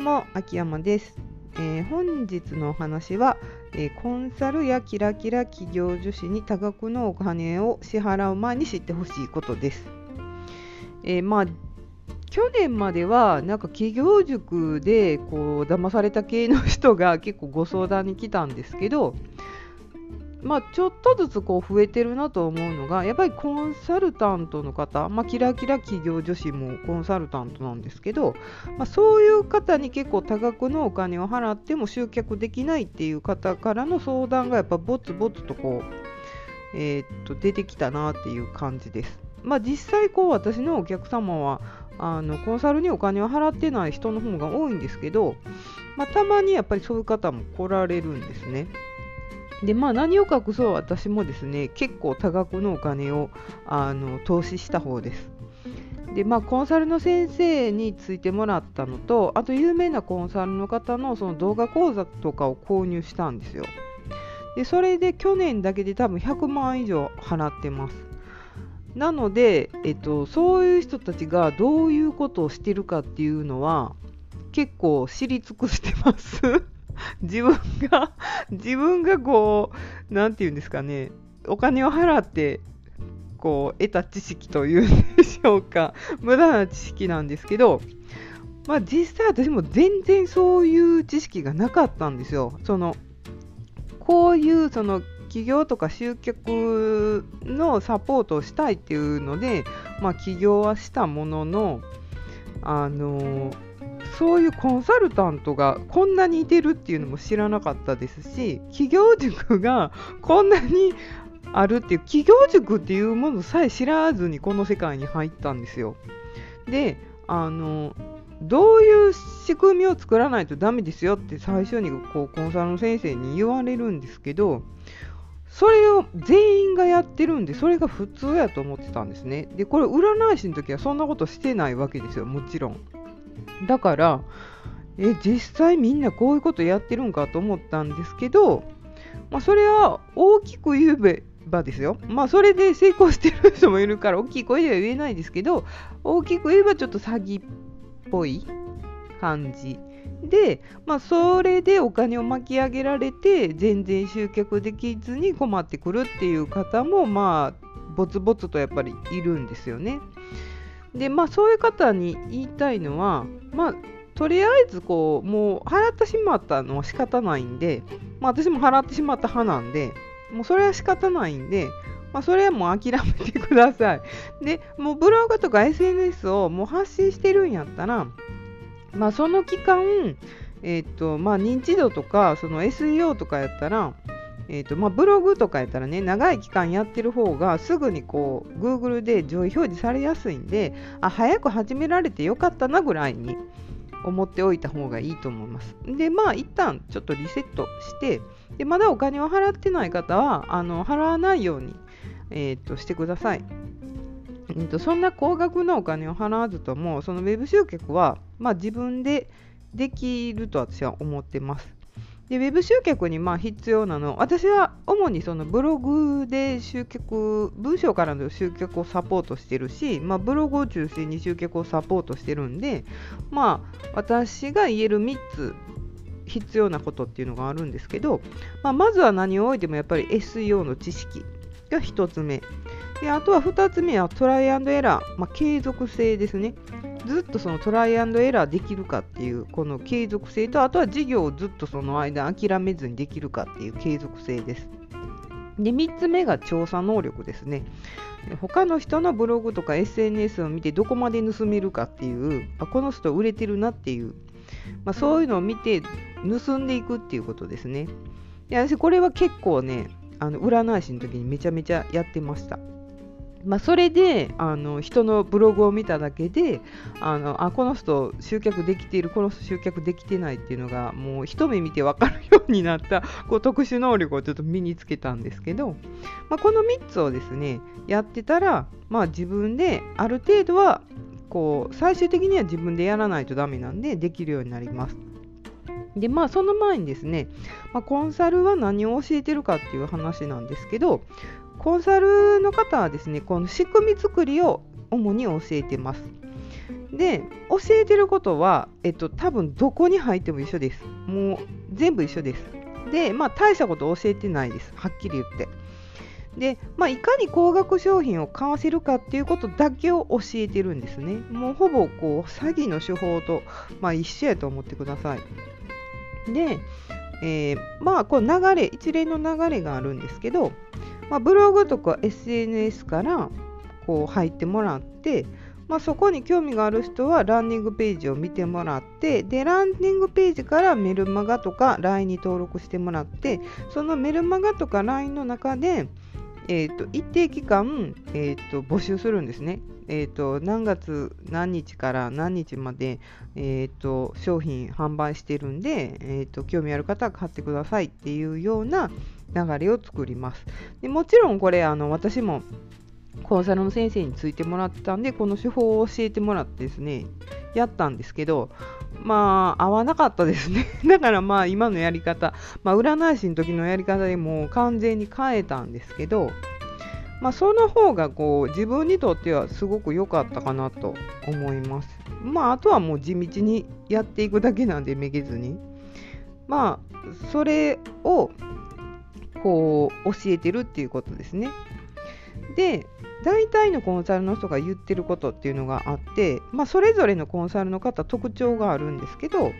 うも秋山です、えー本日のお話は、えーコンサルやキラキラ企業女子に多額のお金を支払う前に知ってほしいことです、えーまあ去年まではなんか企業塾でこう騙された系の人が結構ご相談に来たんですけどまあ、ちょっとずつこう増えてるなと思うのがやっぱりコンサルタントの方、まあ、キラキラ企業女子もコンサルタントなんですけど、まあ、そういう方に結構多額のお金を払っても集客できないっていう方からの相談がやっぱぼつぼつとこう、えーっと出てきたなっていう感じです。まあ、実際こう私のお客様はあのコンサルにお金を払ってない人の方が多いんですけど、まあ、たまにやっぱりそういう方も来られるんですね。でまあ何を隠そう私もですね結構多額のお金をあの投資した方です。でまあコンサルの先生についてもらったのとあと有名なコンサルの方のその動画講座とかを購入したんですよ。でそれで去年だけで多分100万以上払ってます。なので、えっと、そういう人たちがどういうことをしてるかっていうのは結構知り尽くしてます。自分が自分がこうなんて言うんですかね。お金を払ってこう得た知識というんでしょうか。無駄な知識なんですけどまあ実際私も全然そういう知識がなかったんですよ。そのこういうその企業とか集客のサポートをしたいっていうので、まあ、起業はしたもののあのそういうコンサルタントがこんなにいてるっていうのも知らなかったですし企業塾がこんなにあるっていう企業塾っていうものさえ知らずにこの世界に入ったんですよ。であのどういう仕組みを作らないとダメですよって最初にこうコンサルの先生に言われるんですけどそれを全員がやってるんでそれが普通やと思ってたんですね。でこれ占い師の時はそんなことしてないわけですよもちろん。だからえ実際みんなこういうことやってるんかと思ったんですけど、まあ、それは大きく言えばですよまあそれで成功してる人もいるから大きい声では言えないですけど大きく言えばちょっと詐欺っぽい感じで、まあ、それでお金を巻き上げられて全然集客できずに困ってくるっていう方もまあぼつぼつとやっぱりいるんですよね。でまあそういう方に言いたいのはまあとりあえずこうもう払ってしまったのは仕方ないんで、まあ、私も払ってしまった派なんでもうそれは仕方ないんで、まあ、それはもう諦めてください。でもうブログとか SNS をもう発信してるんやったら、まあ、その期間、えっとまあ、認知度とかその SEO とかやったらえーとまあ、ブログとかやったらね長い期間やってる方がすぐにこう Google で上位表示されやすいんであ早く始められてよかったなぐらいに思っておいた方がいいと思います。でまあ一旦ちょっとリセットしてでまだお金を払ってない方はあの払わないように、えー、としてください。えー、とそんな高額なお金を払わずともそのウェブ集客は、まあ、自分でできると私は思ってます。でウェブ集客にまあ必要なの。私は主にそのブログで集客文章からの集客をサポートしてるし、まあ、ブログを中心に集客をサポートしてるんでまあ私が言える3つ必要なことっていうのがあるんですけど、まあ、まずは何をおいてもやっぱり SEO の知識が1つ目。であとは2つ目はトライアンドエラー、まあ、継続性ですね。ずっとそのトライアンドエラーできるかっていうこの継続性とあとは事業をずっとその間諦めずにできるかっていう継続性です。で3つ目が調査能力ですね。他の人のブログとか SNS を見てどこまで盗めるかっていうあこの人売れてるなっていう、まあ、そういうのを見て盗んでいくっていうことですね。で私これは結構ねあの占い師の時にめちゃめちゃやってました。まあ、それであの人のブログを見ただけであのあこの人集客できているこの人集客できてないっていうのがもう一目見て分かるようになったこう特殊能力をちょっと身につけたんですけど、まあ、この3つをですねやってたら、まあ、自分である程度はこう最終的には自分でやらないとダメなんでできるようになります。でまあその前にですね、まあ、コンサルは何を教えてるかっていう話なんですけどコンサルの方はですねこの仕組み作りを主に教えてます。で教えてることは、えっと、多分どこに入っても一緒です。もう全部一緒です。で、まあ、大したこと教えてないです。はっきり言って。で、まあ、いかに高額商品を買わせるかっていうことだけを教えてるんですね。もうほぼこう詐欺の手法と、まあ、一緒やと思ってください。で、えー、まあこう流れ一連の流れがあるんですけど、まあ、ブログとか SNS からこう入ってもらって、まあ、そこに興味がある人はランニングページを見てもらってでランニングページからメルマガとか LINE に登録してもらってそのメルマガとか LINE の中で、えーと、一定期間、えーと、募集するんですね。えーと、何月何日から何日まで、えー、と商品販売してるんで、えー、と興味ある方は買ってくださいっていうような流れを作ります。でもちろんこれあの私もコンサルの先生についてもらったんでこの手法を教えてもらってですねやったんですけどまあ合わなかったですね。だからまあ今のやり方、まあ、占い師の時のやり方でも完全に変えたんですけどまあその方がこう自分にとってはすごく良かったかなと思います。まああとはもう地道にやっていくだけなんでめげずに。まあそれをこう教えてるっていうことですね。で大体のコンサルの人が言ってることっていうのがあって、まあ、それぞれのコンサルの方特徴があるんですけど、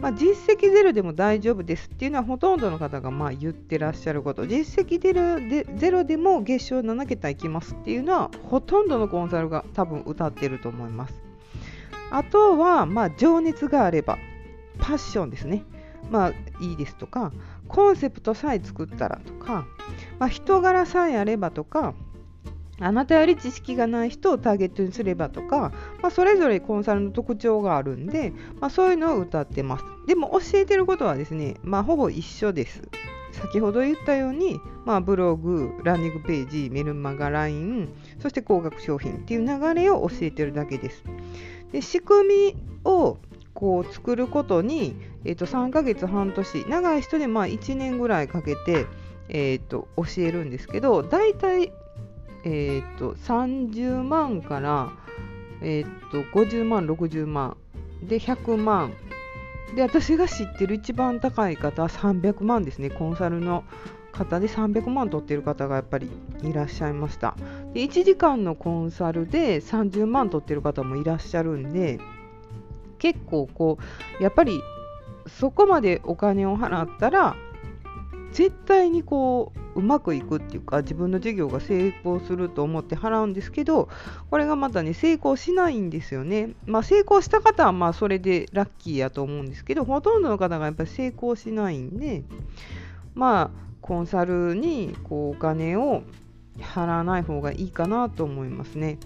まあ、実績ゼロでも大丈夫ですっていうのはほとんどの方がまあ言ってらっしゃること。実績ゼロでゼロでも月賞7桁いきますっていうのはほとんどのコンサルが多分歌ってると思います。あとはまあ情熱があればパッションですね。まあいいですとかコンセプトさえ作ったらとか、まあ、人柄さえあればとかあなたより知識がない人をターゲットにすればとか、まあ、それぞれコンサルの特徴があるんで、まあ、そういうのを歌ってます。でも教えてることはですね、まあ、ほぼ一緒です。先ほど言ったように、まあ、ブログ、ランニングページ、メルマガ、LINE、そして高額商品っていう流れを教えてるだけです。で仕組みをこう作ることに、えー、と3ヶ月、半年、長い人でまあ1年ぐらいかけて、えー、と教えるんですけど、大体えー、と30万から、えー、と50万60万で100万。で私が知ってる一番高い方は300万ですね。コンサルの方で300万取ってる方がやっぱりいらっしゃいました。で1時間のコンサルで30万取ってる方もいらっしゃるんで結構こうやっぱりそこまでお金を払ったら絶対にこううまくいくっていうか自分の授業が成功すると思って払うんですけどこれがまたね成功しないんですよね。まあ、成功した方はまあそれでラッキーやと思うんですけどほとんどの方がやっぱり成功しないんでまあコンサルにこうお金を払わない方がいいかなと思いますね。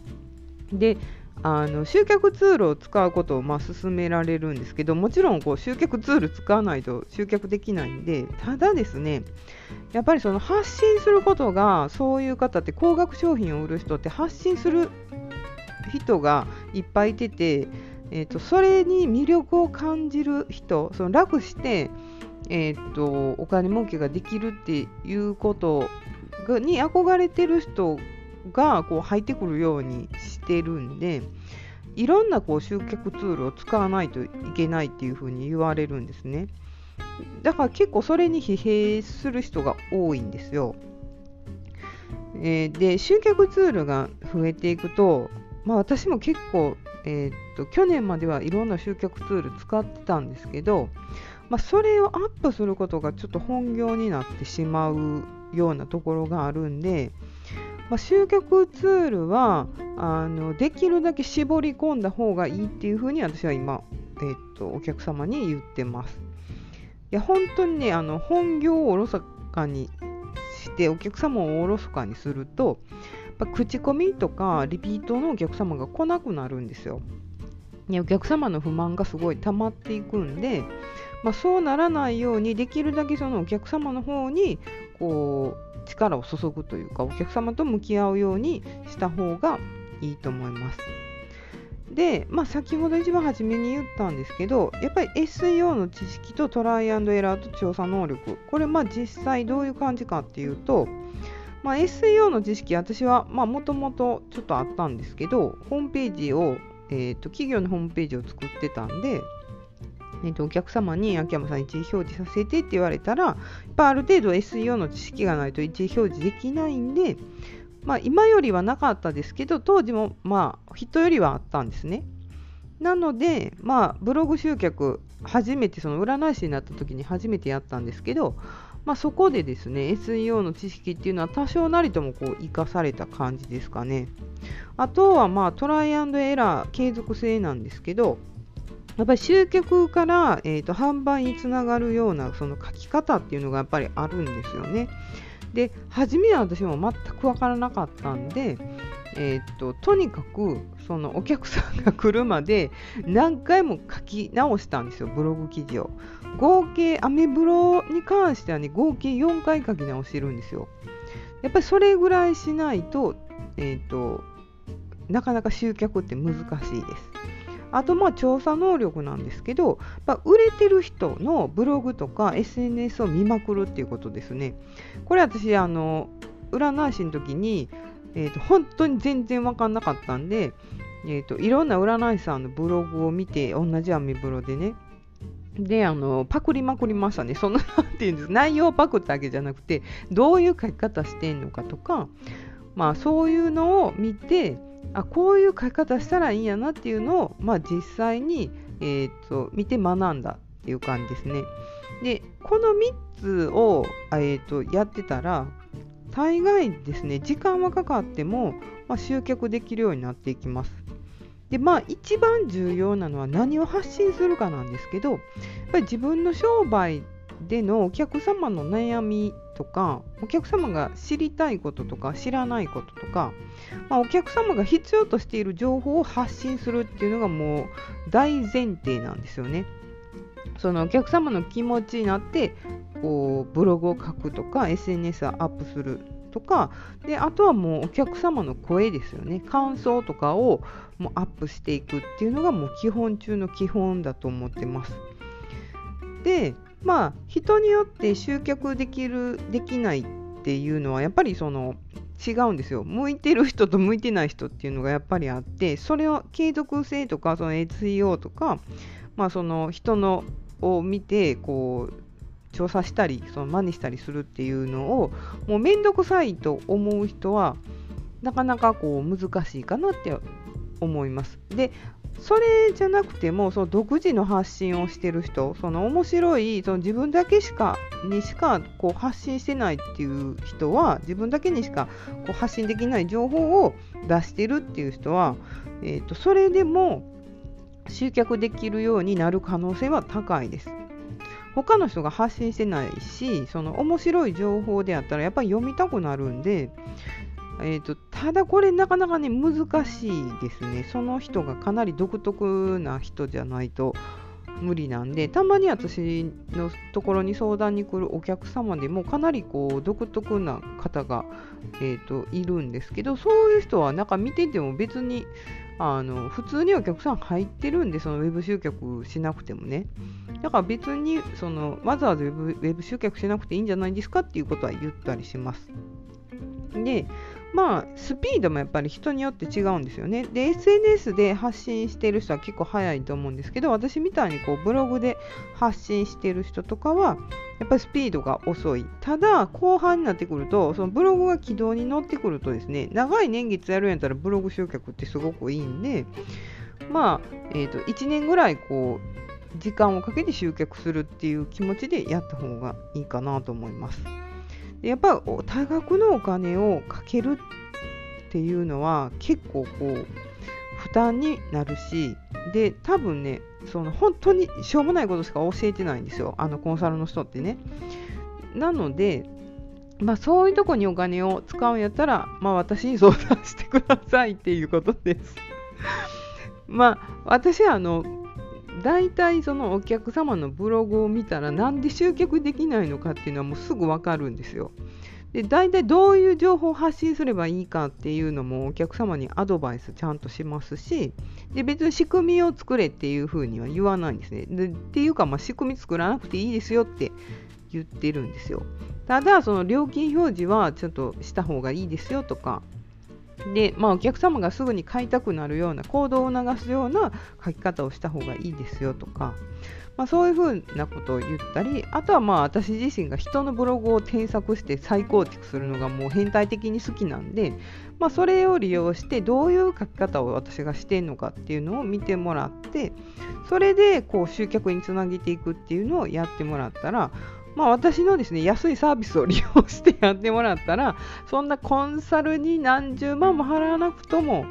であの集客ツールを使うことをまあ勧められるんですけどもちろんこう集客ツール使わないと集客できないんでただですねやっぱりその発信することがそういう方って高額商品を売る人って発信する人がいっぱいいてて、えーと、それに魅力を感じる人その楽して、えーとお金儲けができるっていうことに憧れてる人がこう入ってくるようにしてるんでいろんなこう集客ツールを使わないといけないっていうふうに言われるんですね。だから結構それに疲弊する人が多いんですよ、えー、で集客ツールが増えていくと、まあ、私も結構、えー、っと去年まではいろんな集客ツール使ってたんですけど、まあ、それをアップすることがちょっと本業になってしまうようなところがあるんで、まあ、集客ツールはあのできるだけ絞り込んだ方がいいっていうふうに私は今、えー、っとお客様に言ってます。いや本当にねあの本業をおろそかにしてお客様をおろそかにするとやっぱ口コミとかリピートのお客様が来なくなるんですよ。ね、お客様の不満がすごい溜まっていくんで、まあ、そうならないようにできるだけそのお客様の方にこう力を注ぐというかお客様と向き合うようにした方がいいと思います。で、まあ、先ほど一番初めに言ったんですけどやっぱり SEO の知識とトライアンドエラーと調査能力これまあ実際どういう感じかっていうと、まあ、SEO の知識私はもともとちょっとあったんですけどホームページをえーと、企業のホームページを作ってたんで、えーと、お客様に秋山さん一時表示させてって言われたらやっぱある程度 SEO の知識がないと一時表示できないんで、まあ、今よりはなかったですけど当時もまあ人よりはあったんですね。なので、まあ、ブログ集客初めてその占い師になった時に初めてやったんですけど、まあ、そこでですね SEO の知識っていうのは多少なりともこう生かされた感じですかねあとはまあトライアンドエラー継続性なんですけどやっぱり集客から、えーと、販売につながるようなその書き方っていうのがやっぱりあるんですよね。で初めは私も全く分からなかったんで、えーと、とにかくそのお客さんが来るまで何回も書き直したんですよブログ記事を。合計、アメブロに関してはね、合計4回書き直してるんですよ。やっぱりそれぐらいしないと、え、ー、と、なかなか集客って難しいです。あと、まあ、調査能力なんですけど、まあ、売れてる人のブログとか SNS を見まくるっていうことですね。これ私、あの、占い師の時に、えーと、本当に全然分かんなかったんで、えーと、いろんな占い師さんのブログを見て、同じアメブロでね、で、あの、パクりまくりましたね。その、なんていうんです、内容をパクったわけじゃなくて、どういう書き方してんのかとか、まあ、そういうのを見て、あ、こういう書き方したらいいんやなっていうのを、まあ、実際に、えー、と、見て学んだっていう感じですね。で、この3つを、えー、と、やってたら、大概ですね、時間はかかっても、まあ、集客できるようになっていきます。でまあ一番重要なのは何を発信するかなんですけどやっぱり自分の商売でのお客様の悩みとかお客様が知りたいこととか知らないこととか、まあ、お客様が必要としている情報を発信するっていうのがもう大前提なんですよね。そのお客様の気持ちになってこうブログを書くとか SNS をアップするとかであとはもうお客様の声ですよね感想とかをもうアップしていくっていうのがもう基本中の基本だと思ってます。でまあ人によって集客できるできないっていうのはやっぱりその違うんですよ向いてる人と向いてない人っていうのがやっぱりあってそれを継続性とかその SEO とか、まあ、その人のを見てこう調査したりその真似したりするっていうのをもうめんどくさいと思う人はなかなかこう難しいかなって思います。でそれじゃなくてもその独自の発信をしてる人その面白いその自分だけしかにしかこう発信してないっていう人は自分だけにしかこう発信できない情報を出してるっていう人は、えーとそれでも集客できるようになる可能性は高いです。他の人が発信してないしその面白い情報であったらやっぱり読みたくなるんで、えーと、ただこれなかなかね難しいですね。その人がかなり独特な人じゃないと無理なんでたまに私のところに相談に来るお客様でもかなりこう独特な方が、えーといるんですけどそういう人はなんか見てても別にあの普通にお客さん入ってるんでそのウェブ集客しなくてもね。だから別にそのわざわざウェブウェブ集客しなくていいんじゃないですかっていうことは言ったりします。でまあスピードもやっぱり人によって違うんですよねで SNS で発信してる人は結構早いと思うんですけど私みたいにこうブログで発信してる人とかはやっぱりスピードが遅い。ただ、後半になってくると、そのブログが軌道に乗ってくるとですね、長い年月やるんやったらブログ集客ってすごくいいんで、まあ、えっ、ー、と、1年ぐらいこう、時間をかけて集客するっていう気持ちでやった方がいいかなと思います。やっぱ多額のお金をかけるっていうのは結構こう負担になるしで多分ねその本当にしょうもないことしか教えてないんですよ。あのコンサルの人ってね。なのでまあそういうとこにお金を使うんやったらまあ私に相談してくださいっていうことです。まあ私はあの大体そのお客様のブログを見たらなんで集客できないのかっていうのはもうすぐ分かるんですよ。で大体どういう情報を発信すればいいかっていうのもお客様にアドバイスちゃんとしますしで別に仕組みを作れっていうふうには言わないんですね。でっていうか、まあ、仕組み作らなくていいですよって言ってるんですよ。ただその料金表示はちょっとした方がいいですよとかで、まあ、お客様がすぐに買いたくなるような行動を促すような書き方をした方がいいですよとか、まあ、そういうふうなことを言ったりあとはまあ私自身が人のブログを添削して再構築するのがもう変態的に好きなんで、まあ、それを利用してどういう書き方を私がしてるのかっていうのを見てもらってそれでこう集客につなげていくっていうのをやってもらったらまあ、私のですね安いサービスを利用してやってもらったらそんなコンサルに何十万も払わなくとも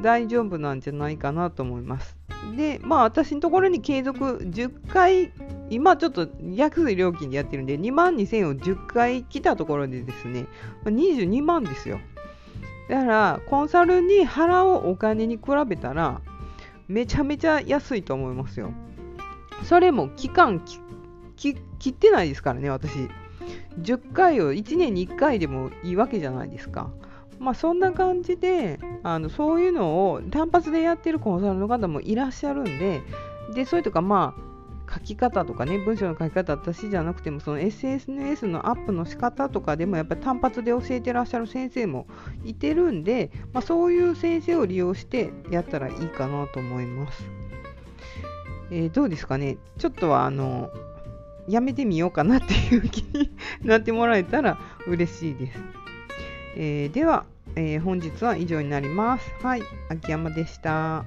大丈夫なんじゃないかなと思います。で、まあ私のところに継続10回、今ちょっと安い料金でやってるんで、2万2000円を10回来たところでですね、22万ですよ。だから、コンサルに払うお金に比べたら、めちゃめちゃ安いと思いますよ。それも期間切ってないですからね、私。10回を1年に1回でもいいわけじゃないですか。まあ、そんな感じであのそういうのを単発でやってるコンサルの方もいらっしゃるんででそれとかまあ書き方とかね文章の書き方私じゃなくてもその SNS のアップの仕方とかでもやっぱり単発で教えてらっしゃる先生もいてるんで、まあ、そういう先生を利用してやったらいいかなと思います。えー、どうですかねちょっとはあのやめてみようかなっていう気になってもらえたら嬉しいです。えー、では、えー、本日は以上になります。はい、秋山でした。